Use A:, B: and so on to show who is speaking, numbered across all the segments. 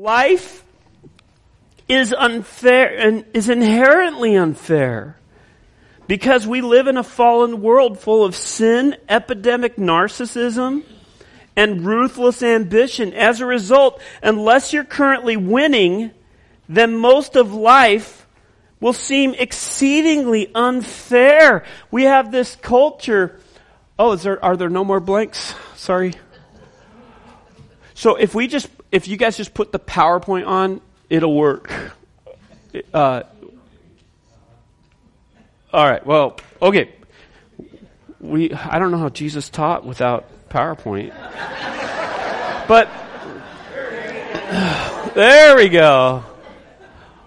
A: Life is unfair and is inherently unfair because we live in a fallen world full of sin, epidemic narcissism, and ruthless ambition. As a result, unless you're currently winning, then most of life will seem exceedingly unfair. We have this culture. Oh, is there, are there no more blanks? Sorry. So if we just, if you guys just put the PowerPoint on, it'll work. Uh, all right. Well, okay. We, I don't know how Jesus taught without PowerPoint. but, there we go.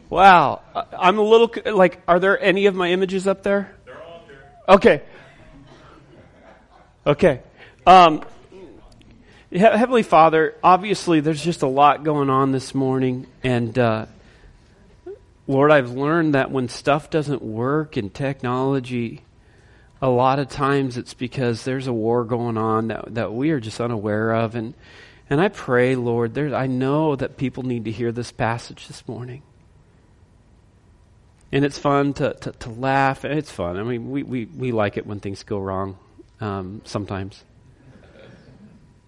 A: Wow. I'm a little, like, are there any of my images up there?
B: They're all up there.
A: Okay. Okay. Um, Heavenly Father, obviously there's just a lot going on this morning, and uh, Lord, I've learned that when stuff doesn't work in technology, a lot of times it's because there's a war going on that, that we are just unaware of. And, and I pray, Lord, there, I know that people need to hear this passage this morning. And it's fun to, to, to laugh. It's fun. I mean, we, we, we like it when things go wrong um, sometimes.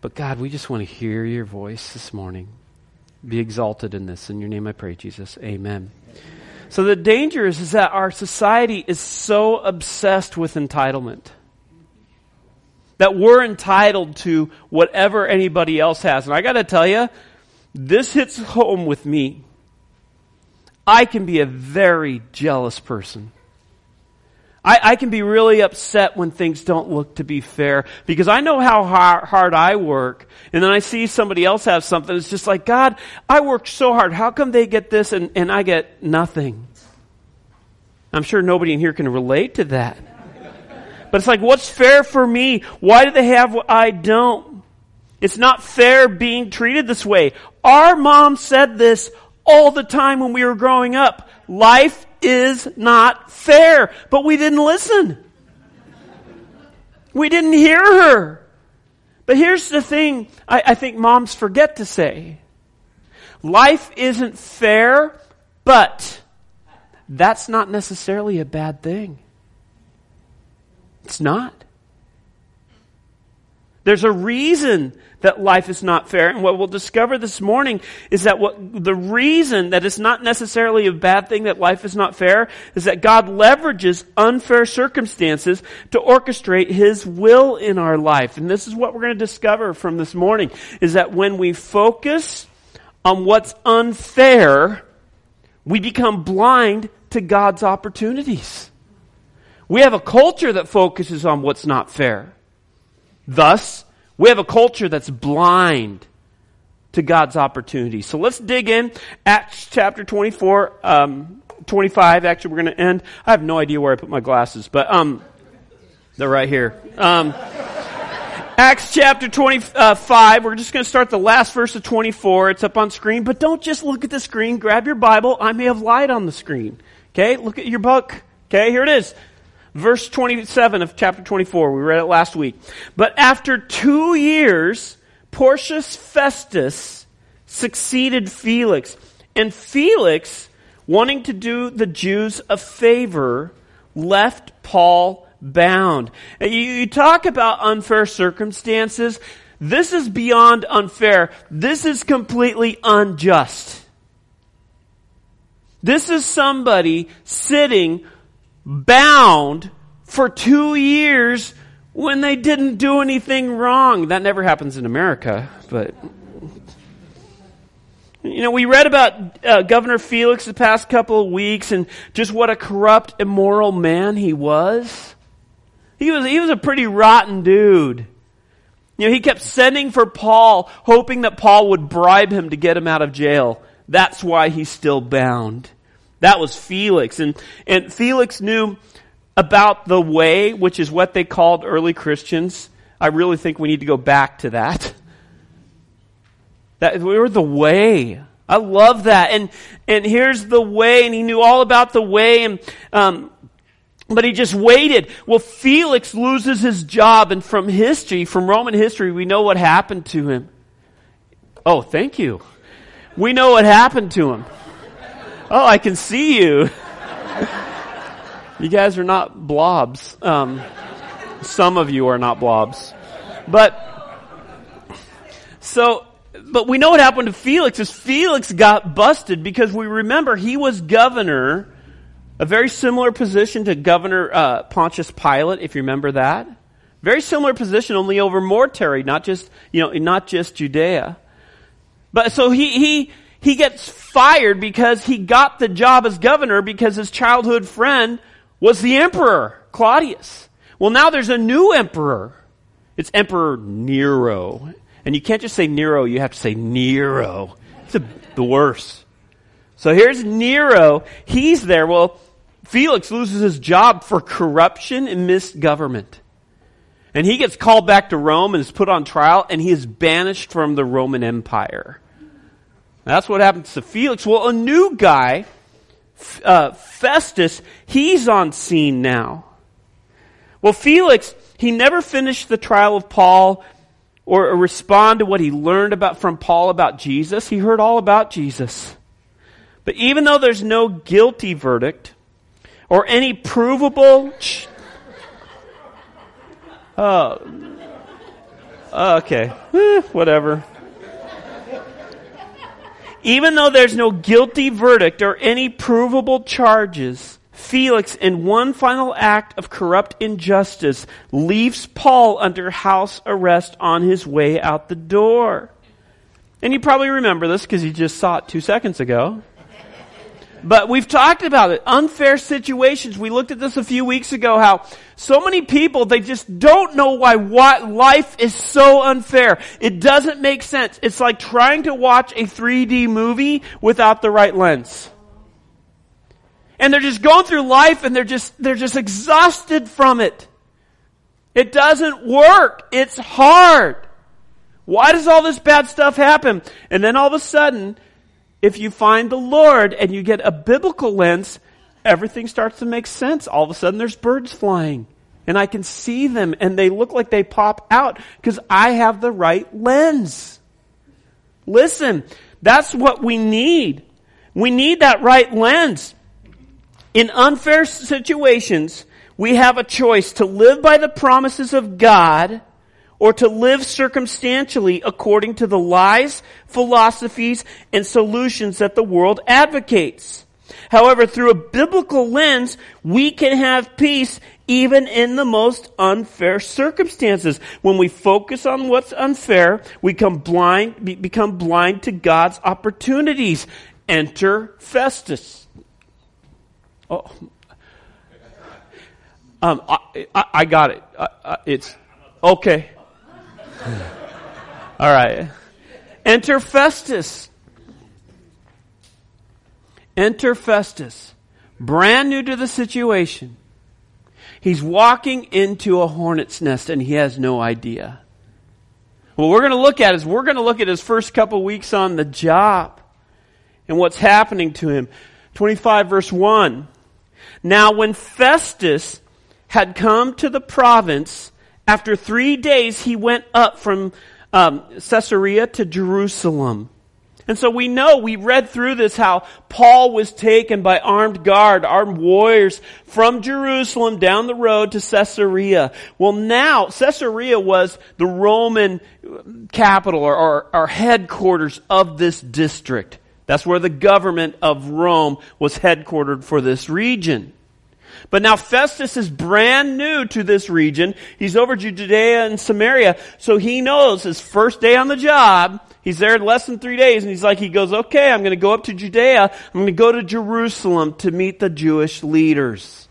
A: But God, we just want to hear your voice this morning. Be exalted in this. In your name I pray, Jesus. Amen. So the danger is, is that our society is so obsessed with entitlement that we're entitled to whatever anybody else has. And I got to tell you, this hits home with me. I can be a very jealous person. I, I, can be really upset when things don't look to be fair because I know how hard, hard I work and then I see somebody else have something. It's just like, God, I worked so hard. How come they get this and, and I get nothing? I'm sure nobody in here can relate to that. But it's like, what's fair for me? Why do they have what I don't? It's not fair being treated this way. Our mom said this all the time when we were growing up. Life is not fair. But we didn't listen. We didn't hear her. But here's the thing I, I think moms forget to say. Life isn't fair, but that's not necessarily a bad thing. It's not. There's a reason that life is not fair. And what we'll discover this morning is that what, the reason that it's not necessarily a bad thing that life is not fair is that God leverages unfair circumstances to orchestrate His will in our life. And this is what we're going to discover from this morning is that when we focus on what's unfair, we become blind to God's opportunities. We have a culture that focuses on what's not fair. Thus, we have a culture that's blind to God's opportunity. So let's dig in. Acts chapter 24, um, 25. Actually, we're going to end. I have no idea where I put my glasses, but um, they're right here. Um, Acts chapter 25. We're just going to start the last verse of 24. It's up on screen, but don't just look at the screen. Grab your Bible. I may have lied on the screen. Okay, look at your book. Okay, here it is. Verse 27 of chapter 24. We read it last week. But after two years, Porcius Festus succeeded Felix. And Felix, wanting to do the Jews a favor, left Paul bound. You, you talk about unfair circumstances. This is beyond unfair. This is completely unjust. This is somebody sitting bound for two years when they didn't do anything wrong. That never happens in America, but. You know, we read about uh, Governor Felix the past couple of weeks and just what a corrupt, immoral man he was. He was, he was a pretty rotten dude. You know, he kept sending for Paul, hoping that Paul would bribe him to get him out of jail. That's why he's still bound. That was Felix. And, and Felix knew about the way, which is what they called early Christians. I really think we need to go back to that. That we were the way. I love that. And, and here's the way, and he knew all about the way, and, um, but he just waited. Well, Felix loses his job, and from history, from Roman history, we know what happened to him. Oh, thank you. We know what happened to him. Oh, I can see you. you guys are not blobs. Um, some of you are not blobs. But, so, but we know what happened to Felix is Felix got busted because we remember he was governor, a very similar position to Governor uh, Pontius Pilate, if you remember that. Very similar position, only over more territory, not just, you know, not just Judea. But so he, he, he gets fired because he got the job as governor because his childhood friend was the emperor, Claudius. Well, now there's a new emperor. It's Emperor Nero. And you can't just say Nero, you have to say Nero. It's a, the worst. So here's Nero. He's there. Well, Felix loses his job for corruption and misgovernment. And he gets called back to Rome and is put on trial, and he is banished from the Roman Empire. That's what happens to Felix. Well, a new guy, uh, Festus, he's on scene now. Well, Felix, he never finished the trial of Paul or respond to what he learned about from Paul about Jesus. He heard all about Jesus. But even though there's no guilty verdict or any provable Oh. Okay. Eh, whatever. Even though there's no guilty verdict or any provable charges, Felix, in one final act of corrupt injustice, leaves Paul under house arrest on his way out the door. And you probably remember this because you just saw it two seconds ago. But we've talked about it. Unfair situations. We looked at this a few weeks ago how so many people, they just don't know why what life is so unfair. It doesn't make sense. It's like trying to watch a 3D movie without the right lens. And they're just going through life and they're just, they're just exhausted from it. It doesn't work. It's hard. Why does all this bad stuff happen? And then all of a sudden, if you find the Lord and you get a biblical lens, everything starts to make sense. All of a sudden there's birds flying and I can see them and they look like they pop out because I have the right lens. Listen, that's what we need. We need that right lens. In unfair situations, we have a choice to live by the promises of God or to live circumstantially according to the lies, philosophies, and solutions that the world advocates. However, through a biblical lens, we can have peace even in the most unfair circumstances. When we focus on what's unfair, we become blind, become blind to God's opportunities. Enter Festus. Oh, um, I, I, I got it. It's okay. All right. Enter Festus. Enter Festus. Brand new to the situation. He's walking into a hornet's nest and he has no idea. What we're going to look at is we're going to look at his first couple weeks on the job and what's happening to him. 25 verse 1. Now when Festus had come to the province after three days, he went up from um, Caesarea to Jerusalem. And so we know, we read through this how Paul was taken by armed guard, armed warriors from Jerusalem down the road to Caesarea. Well now, Caesarea was the Roman capital or, or, or headquarters of this district. That's where the government of Rome was headquartered for this region. But now Festus is brand new to this region. He's over Judea and Samaria, so he knows his first day on the job, he's there in less than three days, and he's like, he goes, okay, I'm gonna go up to Judea, I'm gonna go to Jerusalem to meet the Jewish leaders.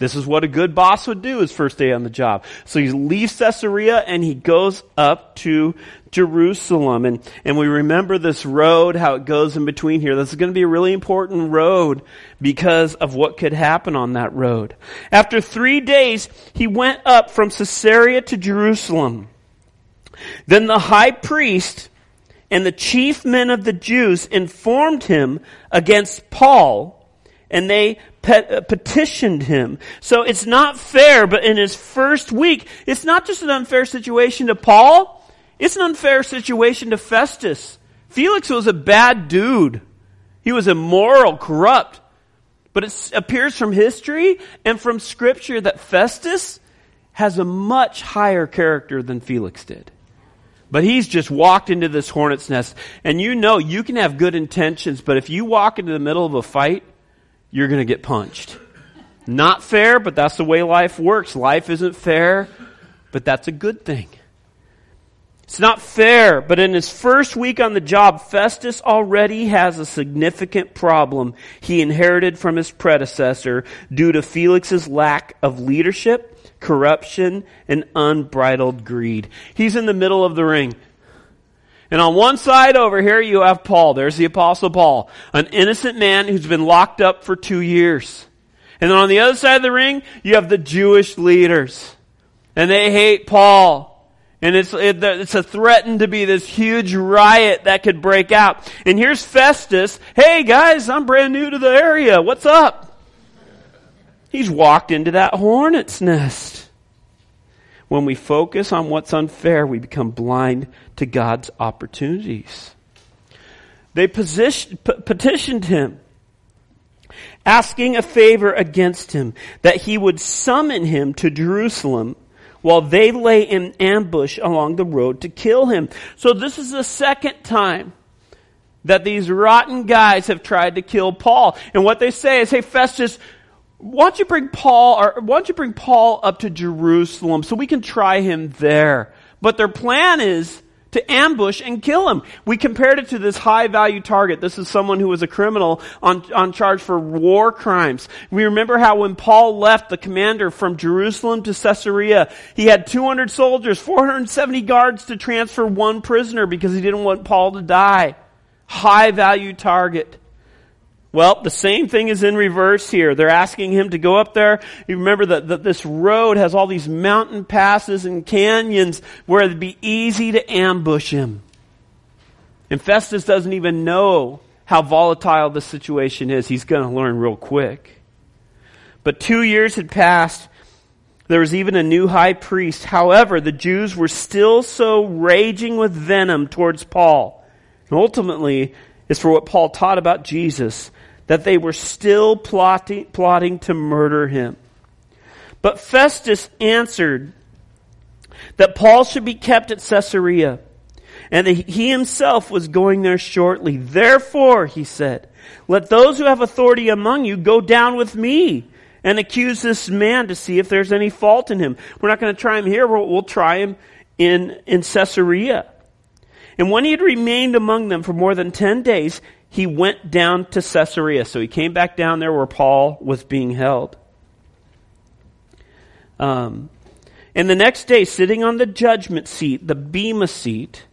A: This is what a good boss would do his first day on the job. So he leaves Caesarea and he goes up to Jerusalem. And, and we remember this road, how it goes in between here. This is going to be a really important road because of what could happen on that road. After three days, he went up from Caesarea to Jerusalem. Then the high priest and the chief men of the Jews informed him against Paul and they pet, petitioned him. So it's not fair, but in his first week, it's not just an unfair situation to Paul, it's an unfair situation to Festus. Felix was a bad dude. He was immoral, corrupt. But it appears from history and from scripture that Festus has a much higher character than Felix did. But he's just walked into this hornet's nest. And you know, you can have good intentions, but if you walk into the middle of a fight, you're going to get punched. Not fair, but that's the way life works. Life isn't fair, but that's a good thing. It's not fair, but in his first week on the job, Festus already has a significant problem he inherited from his predecessor due to Felix's lack of leadership, corruption, and unbridled greed. He's in the middle of the ring. And on one side over here, you have Paul. There's the apostle Paul, an innocent man who's been locked up for two years. And then on the other side of the ring, you have the Jewish leaders. And they hate Paul. And it's, it, it's a threatened to be this huge riot that could break out. And here's Festus. Hey guys, I'm brand new to the area. What's up? He's walked into that hornet's nest. When we focus on what's unfair, we become blind to God's opportunities. They position, petitioned him, asking a favor against him, that he would summon him to Jerusalem while they lay in ambush along the road to kill him. So this is the second time that these rotten guys have tried to kill Paul. And what they say is, hey Festus, why don't you bring Paul, or why don't you bring Paul up to Jerusalem so we can try him there? But their plan is to ambush and kill him. We compared it to this high value target. This is someone who was a criminal on, on charge for war crimes. We remember how when Paul left the commander from Jerusalem to Caesarea, he had 200 soldiers, 470 guards to transfer one prisoner because he didn't want Paul to die. High value target. Well, the same thing is in reverse here. They're asking him to go up there. You remember that, that this road has all these mountain passes and canyons where it'd be easy to ambush him. And Festus doesn't even know how volatile the situation is. He's going to learn real quick. But two years had passed. There was even a new high priest. However, the Jews were still so raging with venom towards Paul. And ultimately, it's for what Paul taught about Jesus that they were still plotting, plotting to murder him. But Festus answered that Paul should be kept at Caesarea and that he himself was going there shortly. Therefore, he said, let those who have authority among you go down with me and accuse this man to see if there's any fault in him. We're not going to try him here. We'll, we'll try him in, in Caesarea. And when he had remained among them for more than ten days, he went down to Caesarea. So he came back down there where Paul was being held. Um, and the next day, sitting on the judgment seat, the bema seat,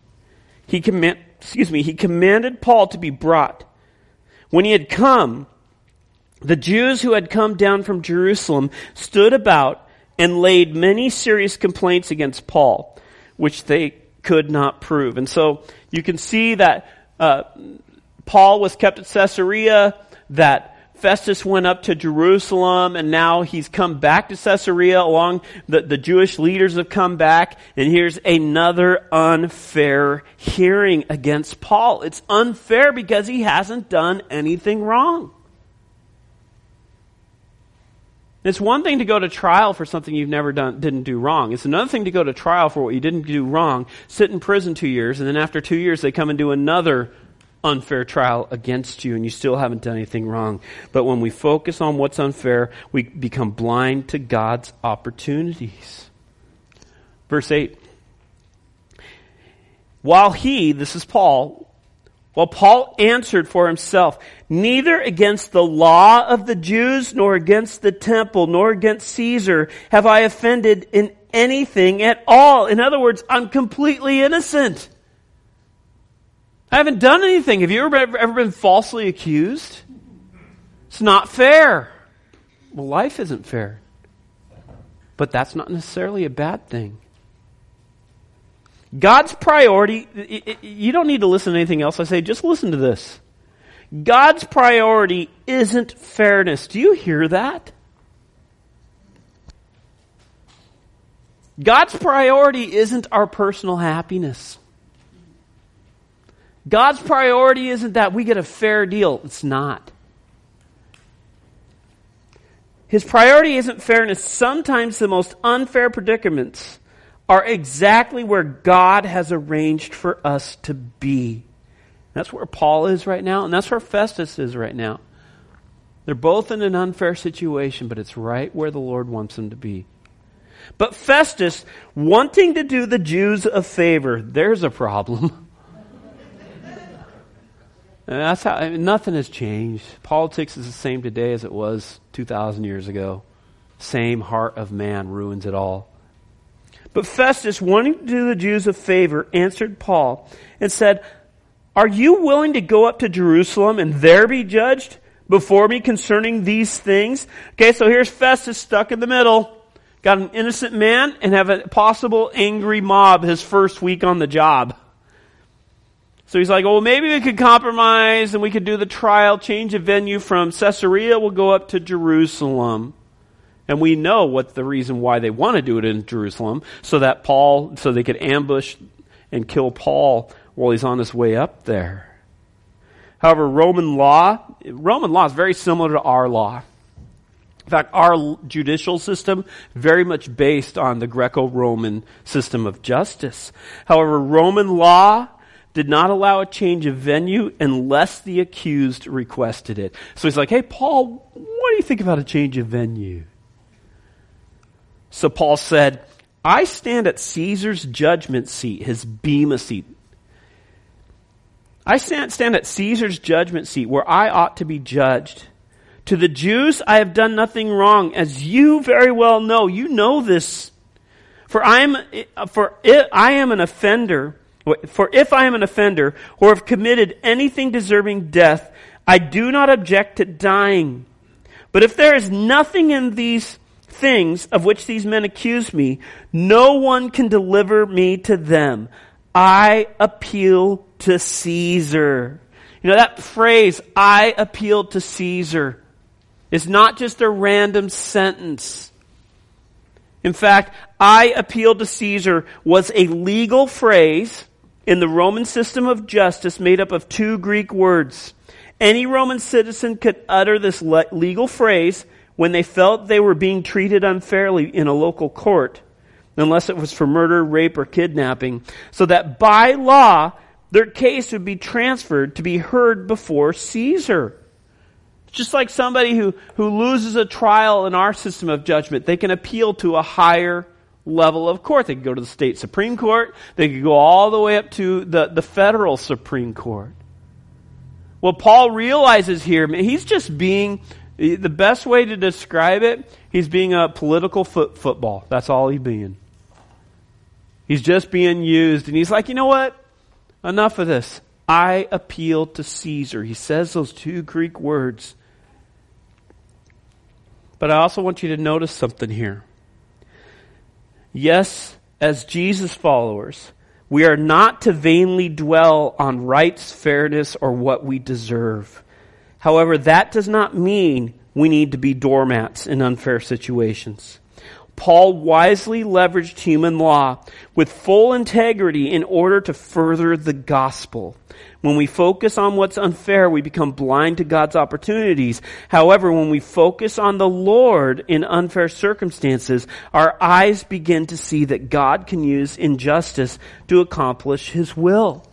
A: he command, excuse me, he commanded Paul to be brought. When he had come, the Jews who had come down from Jerusalem stood about and laid many serious complaints against Paul, which they could not prove. And so you can see that uh, Paul was kept at Caesarea, that Festus went up to Jerusalem and now he's come back to Caesarea along the, the Jewish leaders have come back and here's another unfair hearing against Paul. It's unfair because he hasn't done anything wrong. It's one thing to go to trial for something you've never done, didn't do wrong. It's another thing to go to trial for what you didn't do wrong, sit in prison two years, and then after two years they come and do another unfair trial against you and you still haven't done anything wrong. But when we focus on what's unfair, we become blind to God's opportunities. Verse 8. While he, this is Paul, while Paul answered for himself, neither against the law of the Jews, nor against the temple, nor against Caesar have I offended in anything at all. In other words, I'm completely innocent. I haven't done anything. Have you ever, ever been falsely accused? It's not fair. Well, life isn't fair. But that's not necessarily a bad thing. God's priority, you don't need to listen to anything else I say, just listen to this. God's priority isn't fairness. Do you hear that? God's priority isn't our personal happiness. God's priority isn't that we get a fair deal. It's not. His priority isn't fairness. Sometimes the most unfair predicaments are exactly where God has arranged for us to be. That's where Paul is right now, and that's where Festus is right now. They're both in an unfair situation, but it's right where the Lord wants them to be. But Festus, wanting to do the Jews a favor, there's a problem. And that's how I mean, nothing has changed. Politics is the same today as it was 2,000 years ago. Same heart of man ruins it all. But Festus, wanting to do the Jews a favor, answered Paul and said, Are you willing to go up to Jerusalem and there be judged before me concerning these things? Okay, so here's Festus stuck in the middle. Got an innocent man and have a possible angry mob his first week on the job. So he's like, well, maybe we could compromise and we could do the trial, change the venue from Caesarea, we'll go up to Jerusalem. And we know what the reason why they want to do it in Jerusalem, so that Paul, so they could ambush and kill Paul while he's on his way up there. However, Roman law, Roman law is very similar to our law. In fact, our judicial system very much based on the Greco-Roman system of justice. However, Roman law did not allow a change of venue unless the accused requested it. So he's like, hey, Paul, what do you think about a change of venue? So Paul said, I stand at Caesar's judgment seat, his bema seat. I stand, at Caesar's judgment seat where I ought to be judged. To the Jews, I have done nothing wrong, as you very well know. You know this. For I am, for I am an offender for if I am an offender or have committed anything deserving death, I do not object to dying. But if there is nothing in these things of which these men accuse me, no one can deliver me to them. I appeal to Caesar. You know, that phrase, I appeal to Caesar, is not just a random sentence. In fact, I appeal to Caesar was a legal phrase in the Roman system of justice made up of two Greek words. Any Roman citizen could utter this legal phrase when they felt they were being treated unfairly in a local court, unless it was for murder, rape, or kidnapping, so that by law, their case would be transferred to be heard before Caesar. Just like somebody who, who loses a trial in our system of judgment, they can appeal to a higher level of court. They could go to the state Supreme Court. They could go all the way up to the, the federal Supreme Court. What Paul realizes here, he's just being, the best way to describe it, he's being a political foot, football. That's all he's being. He's just being used. And he's like, you know what? Enough of this. I appeal to Caesar. He says those two Greek words. But I also want you to notice something here. Yes, as Jesus followers, we are not to vainly dwell on rights, fairness, or what we deserve. However, that does not mean we need to be doormats in unfair situations. Paul wisely leveraged human law with full integrity in order to further the gospel. When we focus on what's unfair, we become blind to God's opportunities. However, when we focus on the Lord in unfair circumstances, our eyes begin to see that God can use injustice to accomplish His will.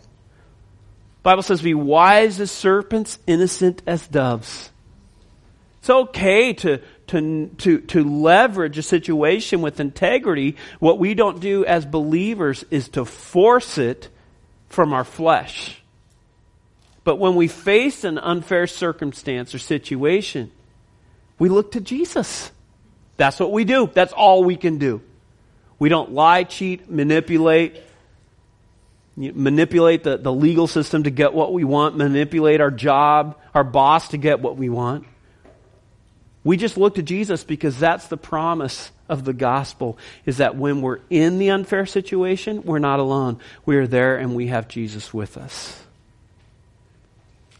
A: Bible says, be wise as serpents, innocent as doves. It's okay to to, to, to leverage a situation with integrity, what we don't do as believers is to force it from our flesh. But when we face an unfair circumstance or situation, we look to Jesus. That's what we do. That's all we can do. We don't lie, cheat, manipulate, manipulate the, the legal system to get what we want, manipulate our job, our boss to get what we want. We just look to Jesus because that's the promise of the gospel is that when we're in the unfair situation, we're not alone. We are there and we have Jesus with us.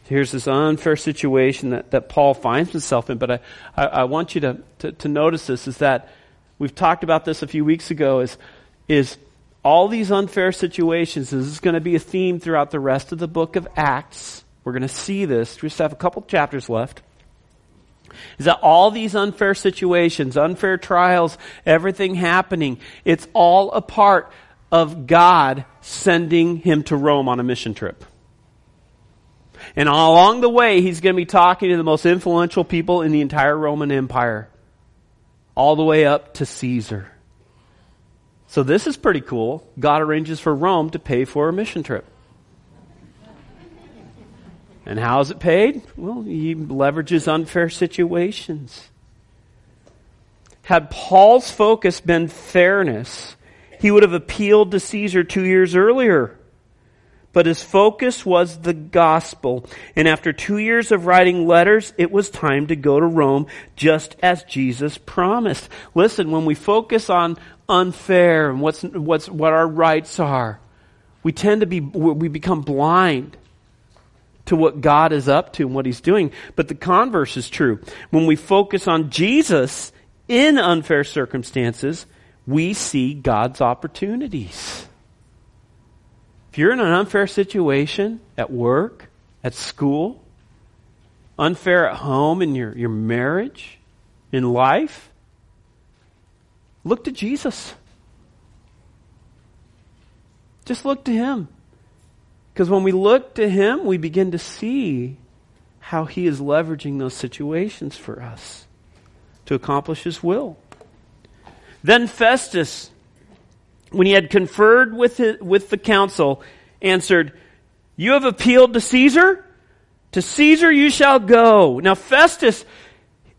A: Here's this unfair situation that, that Paul finds himself in, but I, I, I want you to, to, to notice this is that we've talked about this a few weeks ago is, is all these unfair situations, this is going to be a theme throughout the rest of the book of Acts. We're going to see this. We just have a couple chapters left. Is that all these unfair situations, unfair trials, everything happening, it's all a part of God sending him to Rome on a mission trip. And along the way, he's going to be talking to the most influential people in the entire Roman Empire, all the way up to Caesar. So this is pretty cool. God arranges for Rome to pay for a mission trip. And how is it paid? Well, he leverages unfair situations. Had Paul's focus been fairness, he would have appealed to Caesar two years earlier. But his focus was the gospel. And after two years of writing letters, it was time to go to Rome, just as Jesus promised. Listen, when we focus on unfair and what's, what's, what our rights are. We tend to be, we become blind to what God is up to and what He's doing. But the converse is true. When we focus on Jesus in unfair circumstances, we see God's opportunities. If you're in an unfair situation at work, at school, unfair at home in your, your marriage, in life, Look to Jesus. Just look to Him. Because when we look to Him, we begin to see how He is leveraging those situations for us to accomplish His will. Then Festus, when he had conferred with, his, with the council, answered, You have appealed to Caesar? To Caesar you shall go. Now, Festus,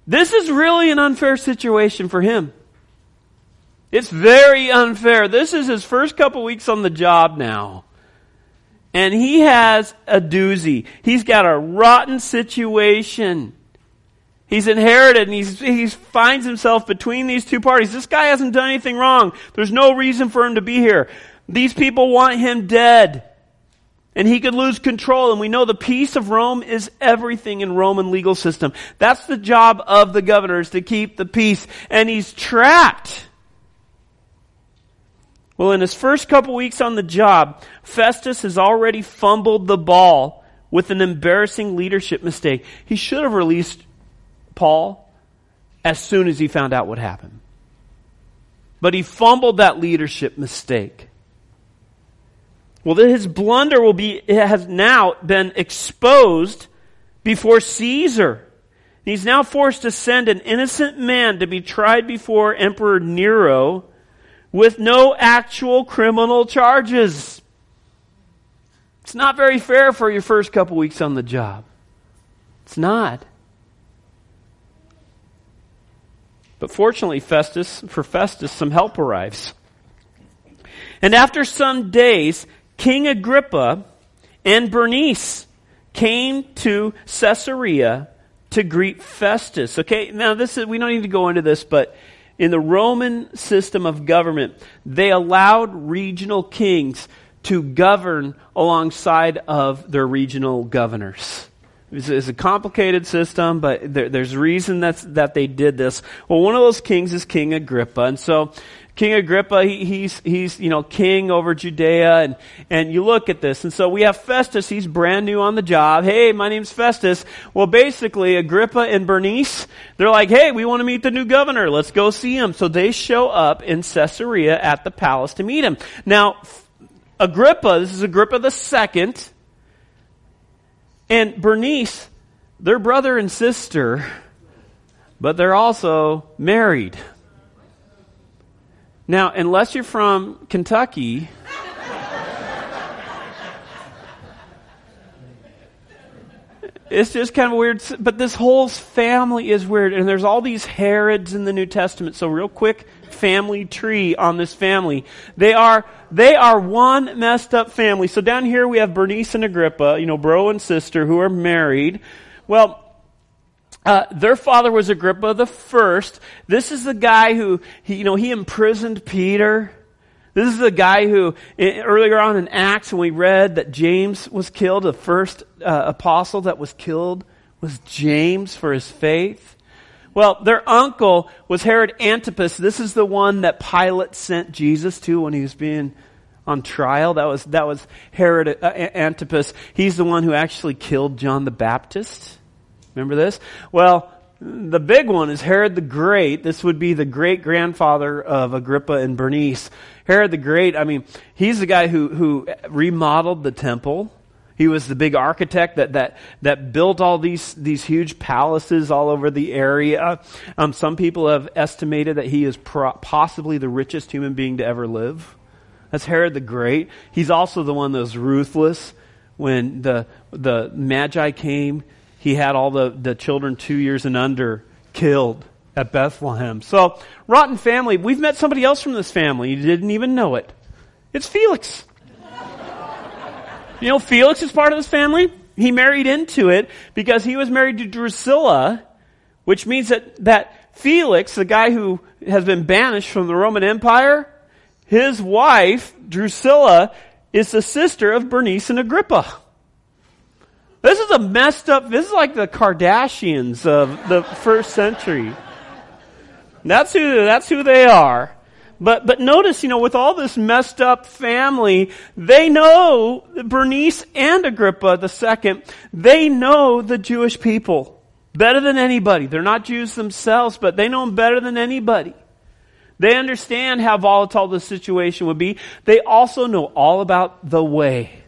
A: this is really an unfair situation for him. It's very unfair. This is his first couple weeks on the job now. And he has a doozy. He's got a rotten situation. He's inherited and he's, he finds himself between these two parties. This guy hasn't done anything wrong. There's no reason for him to be here. These people want him dead. And he could lose control. And we know the peace of Rome is everything in Roman legal system. That's the job of the governor is to keep the peace. And he's trapped. Well, in his first couple weeks on the job, Festus has already fumbled the ball with an embarrassing leadership mistake. He should have released Paul as soon as he found out what happened. But he fumbled that leadership mistake. Well, his blunder will be, has now been exposed before Caesar. He's now forced to send an innocent man to be tried before Emperor Nero with no actual criminal charges. It's not very fair for your first couple weeks on the job. It's not. But fortunately, Festus, for Festus, some help arrives. And after some days, King Agrippa and Bernice came to Caesarea to greet Festus. Okay, now this is, we don't need to go into this, but in the Roman system of government, they allowed regional kings to govern alongside of their regional governors. It's, a complicated system, but there, there's reason that's, that they did this. Well, one of those kings is King Agrippa, and so King Agrippa, he, he's, he's, you know, king over Judea, and, and you look at this, and so we have Festus, he's brand new on the job. Hey, my name's Festus. Well, basically, Agrippa and Bernice, they're like, hey, we want to meet the new governor. Let's go see him. So they show up in Caesarea at the palace to meet him. Now, Agrippa, this is Agrippa the second, and Bernice, they're brother and sister, but they're also married. Now, unless you're from Kentucky, it's just kind of weird. But this whole family is weird, and there's all these Herods in the New Testament. So, real quick, family tree on this family. They are they are one messed up family. So down here we have Bernice and Agrippa, you know, bro and sister who are married. Well, uh, their father was Agrippa the first. This is the guy who, he, you know, he imprisoned Peter. This is the guy who, earlier on in Acts, when we read that James was killed, the first uh, apostle that was killed was James for his faith. Well, their uncle was Herod Antipas. This is the one that Pilate sent Jesus to when he was being on trial. That was, that was Herod uh, Antipas. He's the one who actually killed John the Baptist. Remember this? Well, the big one is Herod the Great. This would be the great grandfather of Agrippa and Bernice. Herod the Great, I mean, he's the guy who, who remodeled the temple. He was the big architect that, that, that built all these, these huge palaces all over the area. Um, some people have estimated that he is pro- possibly the richest human being to ever live. That's Herod the Great. He's also the one that was ruthless. When the, the Magi came, he had all the, the children two years and under killed at Bethlehem. So, rotten family. We've met somebody else from this family. You didn't even know it. It's Felix. You know, Felix is part of this family. He married into it because he was married to Drusilla, which means that, that Felix, the guy who has been banished from the Roman Empire, his wife, Drusilla, is the sister of Bernice and Agrippa. This is a messed up, this is like the Kardashians of the first century. That's who, that's who they are. But, but notice, you know, with all this messed up family, they know Bernice and Agrippa the second, they know the Jewish people better than anybody. They're not Jews themselves, but they know them better than anybody. They understand how volatile the situation would be. They also know all about the way.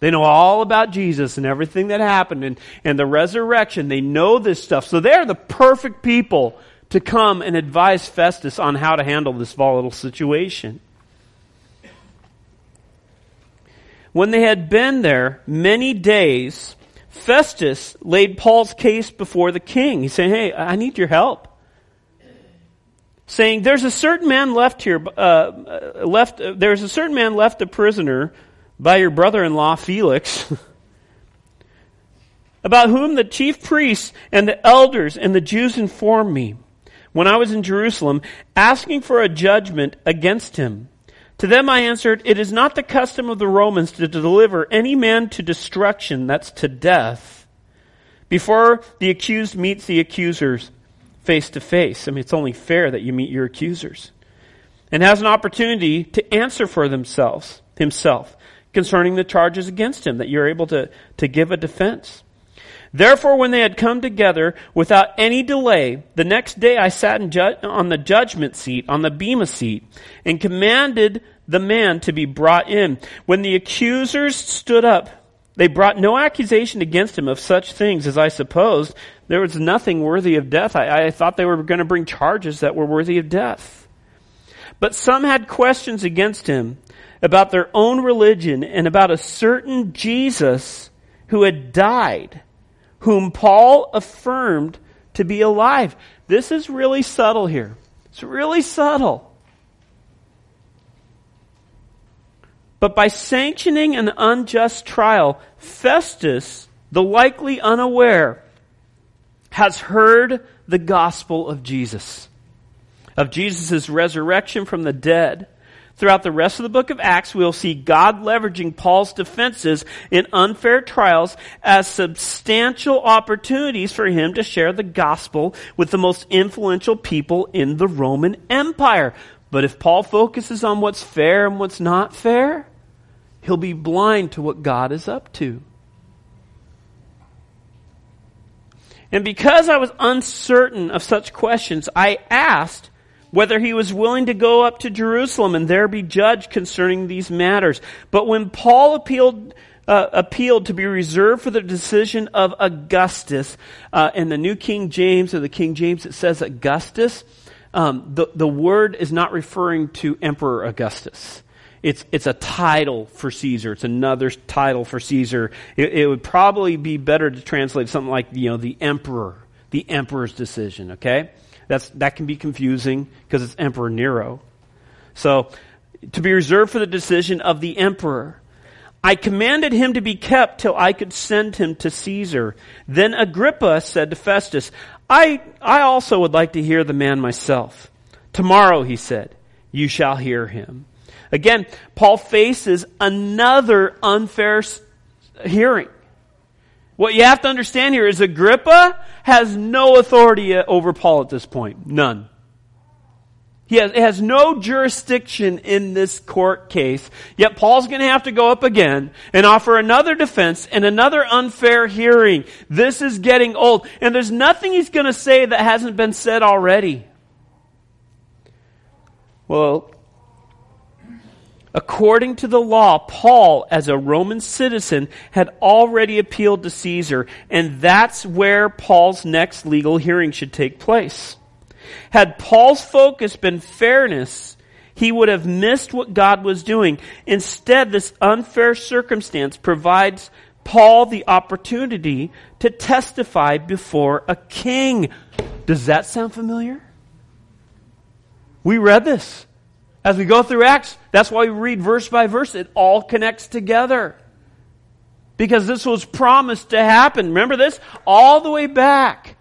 A: They know all about Jesus and everything that happened and, and the resurrection. They know this stuff. So they're the perfect people to come and advise Festus on how to handle this volatile situation. When they had been there many days, Festus laid Paul's case before the king. He said, Hey, I need your help. Saying, There's a certain man left here, uh, left, uh, there's a certain man left a prisoner by your brother in law, Felix. about whom the chief priests and the elders and the Jews informed me when I was in Jerusalem, asking for a judgment against him. To them I answered, It is not the custom of the Romans to deliver any man to destruction, that's to death, before the accused meets the accusers face to face. I mean, it's only fair that you meet your accusers. And has an opportunity to answer for themselves, himself, concerning the charges against him, that you're able to, to give a defense. Therefore, when they had come together without any delay, the next day I sat ju- on the judgment seat, on the bema seat, and commanded the man to be brought in. When the accusers stood up, they brought no accusation against him of such things as I supposed. There was nothing worthy of death. I, I thought they were going to bring charges that were worthy of death. But some had questions against him about their own religion and about a certain Jesus who had died whom Paul affirmed to be alive. This is really subtle here. It's really subtle. But by sanctioning an unjust trial, Festus, the likely unaware, has heard the gospel of Jesus, of Jesus' resurrection from the dead Throughout the rest of the book of Acts, we'll see God leveraging Paul's defenses in unfair trials as substantial opportunities for him to share the gospel with the most influential people in the Roman Empire. But if Paul focuses on what's fair and what's not fair, he'll be blind to what God is up to. And because I was uncertain of such questions, I asked whether he was willing to go up to Jerusalem and there be judged concerning these matters. But when Paul appealed, uh, appealed to be reserved for the decision of Augustus, uh, in the New King James or the King James it says Augustus, um, the, the word is not referring to Emperor Augustus. It's, it's a title for Caesar. It's another title for Caesar. It, it would probably be better to translate something like, you know, the emperor, the emperor's decision, okay? That's, that can be confusing because it's Emperor Nero. So, to be reserved for the decision of the emperor. I commanded him to be kept till I could send him to Caesar. Then Agrippa said to Festus, I, I also would like to hear the man myself. Tomorrow, he said, you shall hear him. Again, Paul faces another unfair hearing. What you have to understand here is Agrippa has no authority over Paul at this point. None. He has, has no jurisdiction in this court case. Yet Paul's going to have to go up again and offer another defense and another unfair hearing. This is getting old. And there's nothing he's going to say that hasn't been said already. Well, according to the law, Paul, as a Roman citizen, had already appealed to Caesar, and that's where Paul's next legal hearing should take place. Had Paul's focus been fairness, he would have missed what God was doing. Instead, this unfair circumstance provides Paul the opportunity to testify before a king. Does that sound familiar? We read this. As we go through Acts, that's why we read verse by verse. It all connects together. Because this was promised to happen. Remember this? All the way back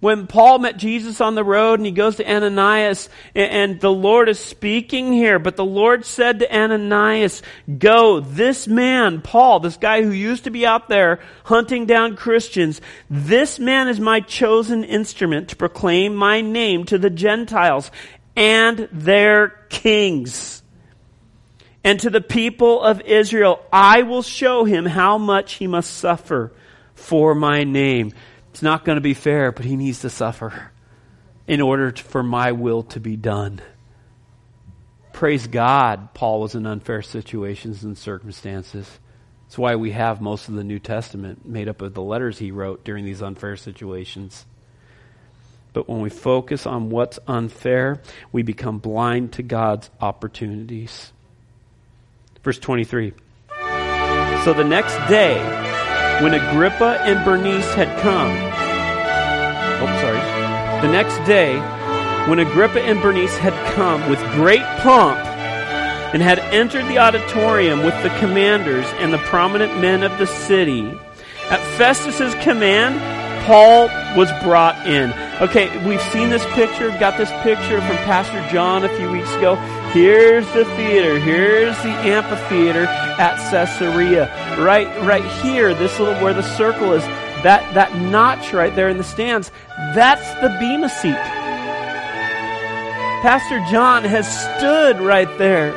A: when Paul met Jesus on the road and he goes to Ananias and, the Lord is speaking here, but the Lord said to Ananias, go, this man, Paul, this guy who used to be out there hunting down Christians, this man is my chosen instrument to proclaim my name to the Gentiles and their kings. And to the people of Israel, I will show him how much he must suffer for my name. It's not going to be fair, but he needs to suffer in order for my will to be done. Praise God, Paul was in unfair situations and circumstances. That's why we have most of the New Testament made up of the letters he wrote during these unfair situations. But when we focus on what's unfair, we become blind to God's opportunities. Verse 23. So the next day, when Agrippa and Bernice had come, oh, sorry. The next day, when Agrippa and Bernice had come with great pomp and had entered the auditorium with the commanders and the prominent men of the city, at Festus's command, Paul was brought in. Okay, we've seen this picture, got this picture from Pastor John a few weeks ago. Here's the theater. Here's the amphitheater at Caesarea. Right, right here, this little where the circle is, that, that notch right there in the stands, that's the Bema seat. Pastor John has stood right there.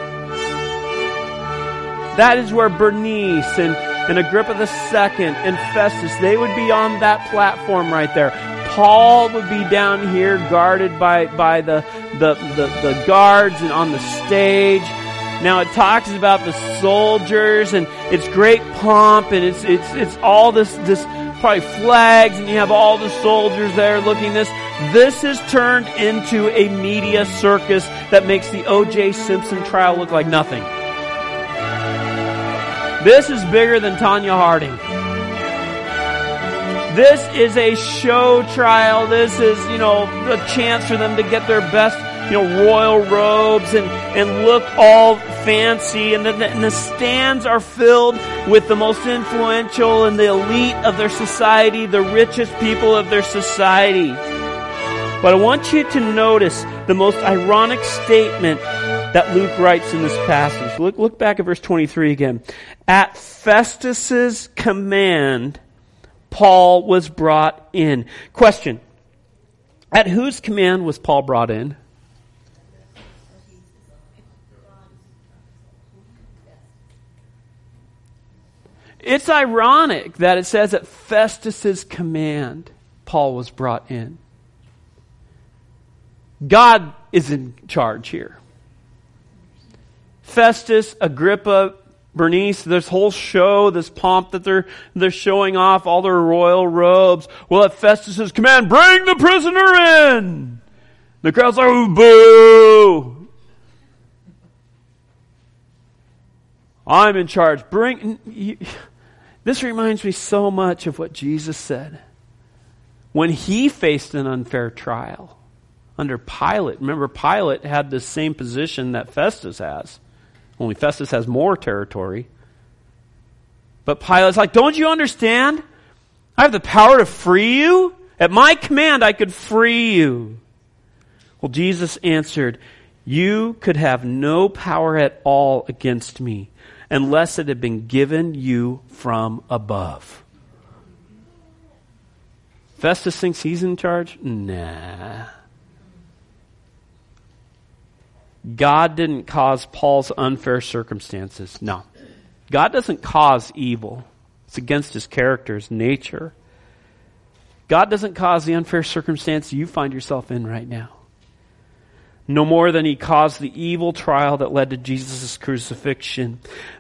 A: That is where Bernice and and Agrippa II and Festus, they would be on that platform right there. Paul would be down here guarded by, by the, the, the, the guards and on the stage. Now it talks about the soldiers and it's great pomp and it's, it's, it's all this, this probably flags and you have all the soldiers there looking this. This has turned into a media circus that makes the O.J. Simpson trial look like nothing. This is bigger than Tonya Harding. This is a show trial. This is, you know, a chance for them to get their best, you know, royal robes and, and look all fancy. And the, and the stands are filled with the most influential and the elite of their society, the richest people of their society. But I want you to notice the most ironic statement that Luke writes in this passage. Look, look back at verse 23 again. At Festus's command, Paul was brought in. Question. At whose command was Paul brought in? It's ironic that it says at Festus's command, Paul was brought in. God is in charge here. Festus, Agrippa, Bernice, this whole show, this pomp that they're, they're showing off, all their royal robes. Well, at Festus's command, bring the prisoner in! The crowd's like, oh, boo! I'm in charge. Bring, you, this reminds me so much of what Jesus said when he faced an unfair trial under Pilate. Remember, Pilate had the same position that Festus has. Only Festus has more territory. But Pilate's like, Don't you understand? I have the power to free you. At my command, I could free you. Well, Jesus answered, You could have no power at all against me unless it had been given you from above. Festus thinks he's in charge? Nah. God didn't cause Paul's unfair circumstances. No. God doesn't cause evil. It's against his character, his nature. God doesn't cause the unfair circumstance you find yourself in right now. No more than he caused the evil trial that led to Jesus' crucifixion.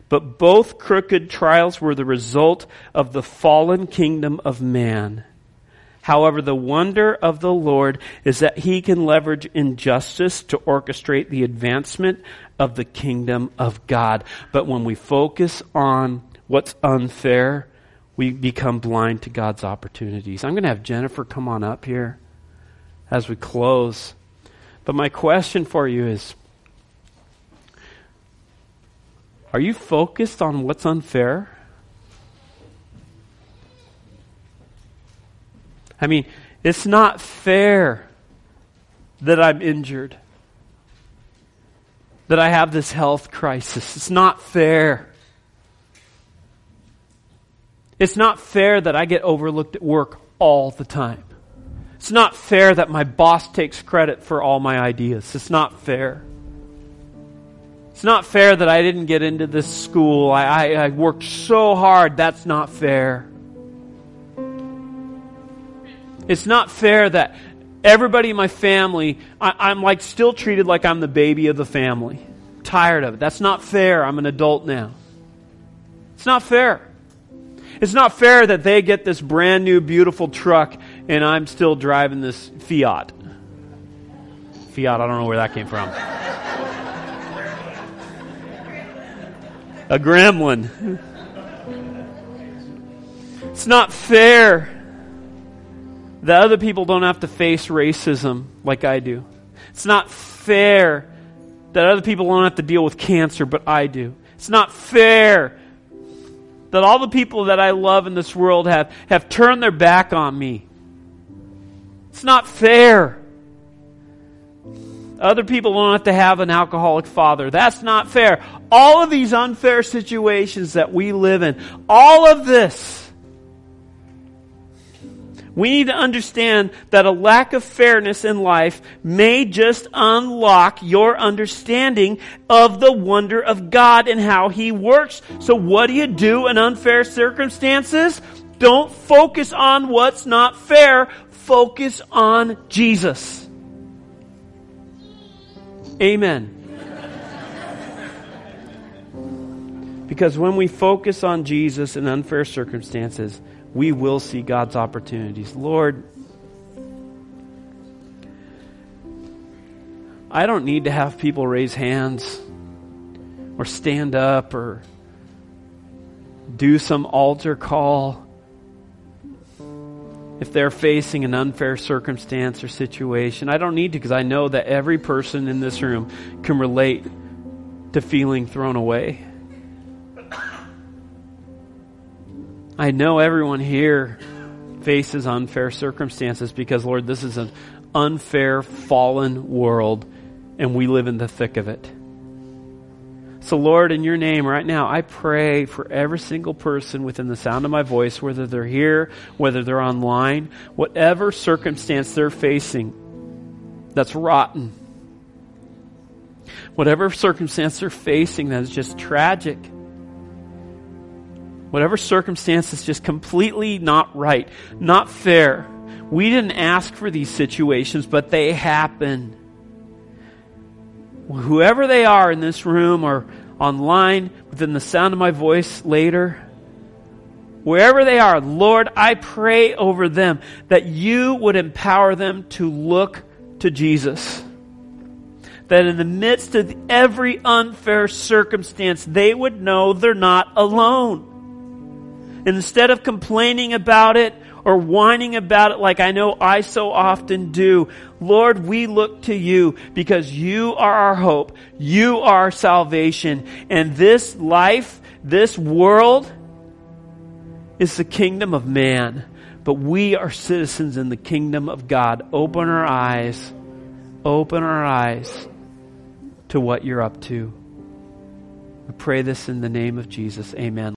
A: But both crooked trials were the result of the fallen kingdom of man. However, the wonder of the Lord is that he can leverage injustice to orchestrate the advancement of the kingdom of God. But when we focus on what's unfair, we become blind to God's opportunities. I'm going to have Jennifer come on up here as we close. But my question for you is Are you focused on what's unfair? I mean, it's not fair that I'm injured, that I have this health crisis. It's not fair. It's not fair that I get overlooked at work all the time. It's not fair that my boss takes credit for all my ideas. It's not fair. It's not fair that I didn't get into this school. I, I, I worked so hard. That's not fair. It's not fair that everybody in my family, I, am like still treated like I'm the baby of the family. Tired of it. That's not fair. I'm an adult now. It's not fair. It's not fair that they get this brand new beautiful truck and I'm still driving this Fiat. Fiat, I don't know where that came from. A gremlin. It's not fair that other people don't have to face racism like I do. It's not fair that other people don't have to deal with cancer, but I do. It's not fair that all the people that I love in this world have, have turned their back on me. It's not fair. Other people don't have to have an alcoholic father. That's not fair. All of these unfair situations that we live in, all of this we need to understand that a lack of fairness in life may just unlock your understanding of the wonder of God and how He works. So what do you do in unfair circumstances? Don't focus on what's not fair. Focus on Jesus. Amen. Because when we focus on Jesus in unfair circumstances, we will see God's opportunities. Lord, I don't need to have people raise hands or stand up or do some altar call if they're facing an unfair circumstance or situation. I don't need to because I know that every person in this room can relate to feeling thrown away. I know everyone here faces unfair circumstances because, Lord, this is an unfair, fallen world, and we live in the thick of it. So, Lord, in your name right now, I pray for every single person within the sound of my voice, whether they're here, whether they're online, whatever circumstance they're facing that's rotten, whatever circumstance they're facing that is just tragic whatever circumstance is just completely not right, not fair. We didn't ask for these situations, but they happen. Whoever they are in this room or online, within the sound of my voice later, wherever they are, Lord, I pray over them that you would empower them to look to Jesus. That in the midst of every unfair circumstance, they would know they're not alone. Instead of complaining about it or whining about it like I know I so often do, Lord, we look to you because you are our hope. You are our salvation. And this life, this world, is the kingdom of man. But we are citizens in the kingdom of God. Open our eyes. Open our eyes to what you're up to. We pray this in the name of Jesus. Amen.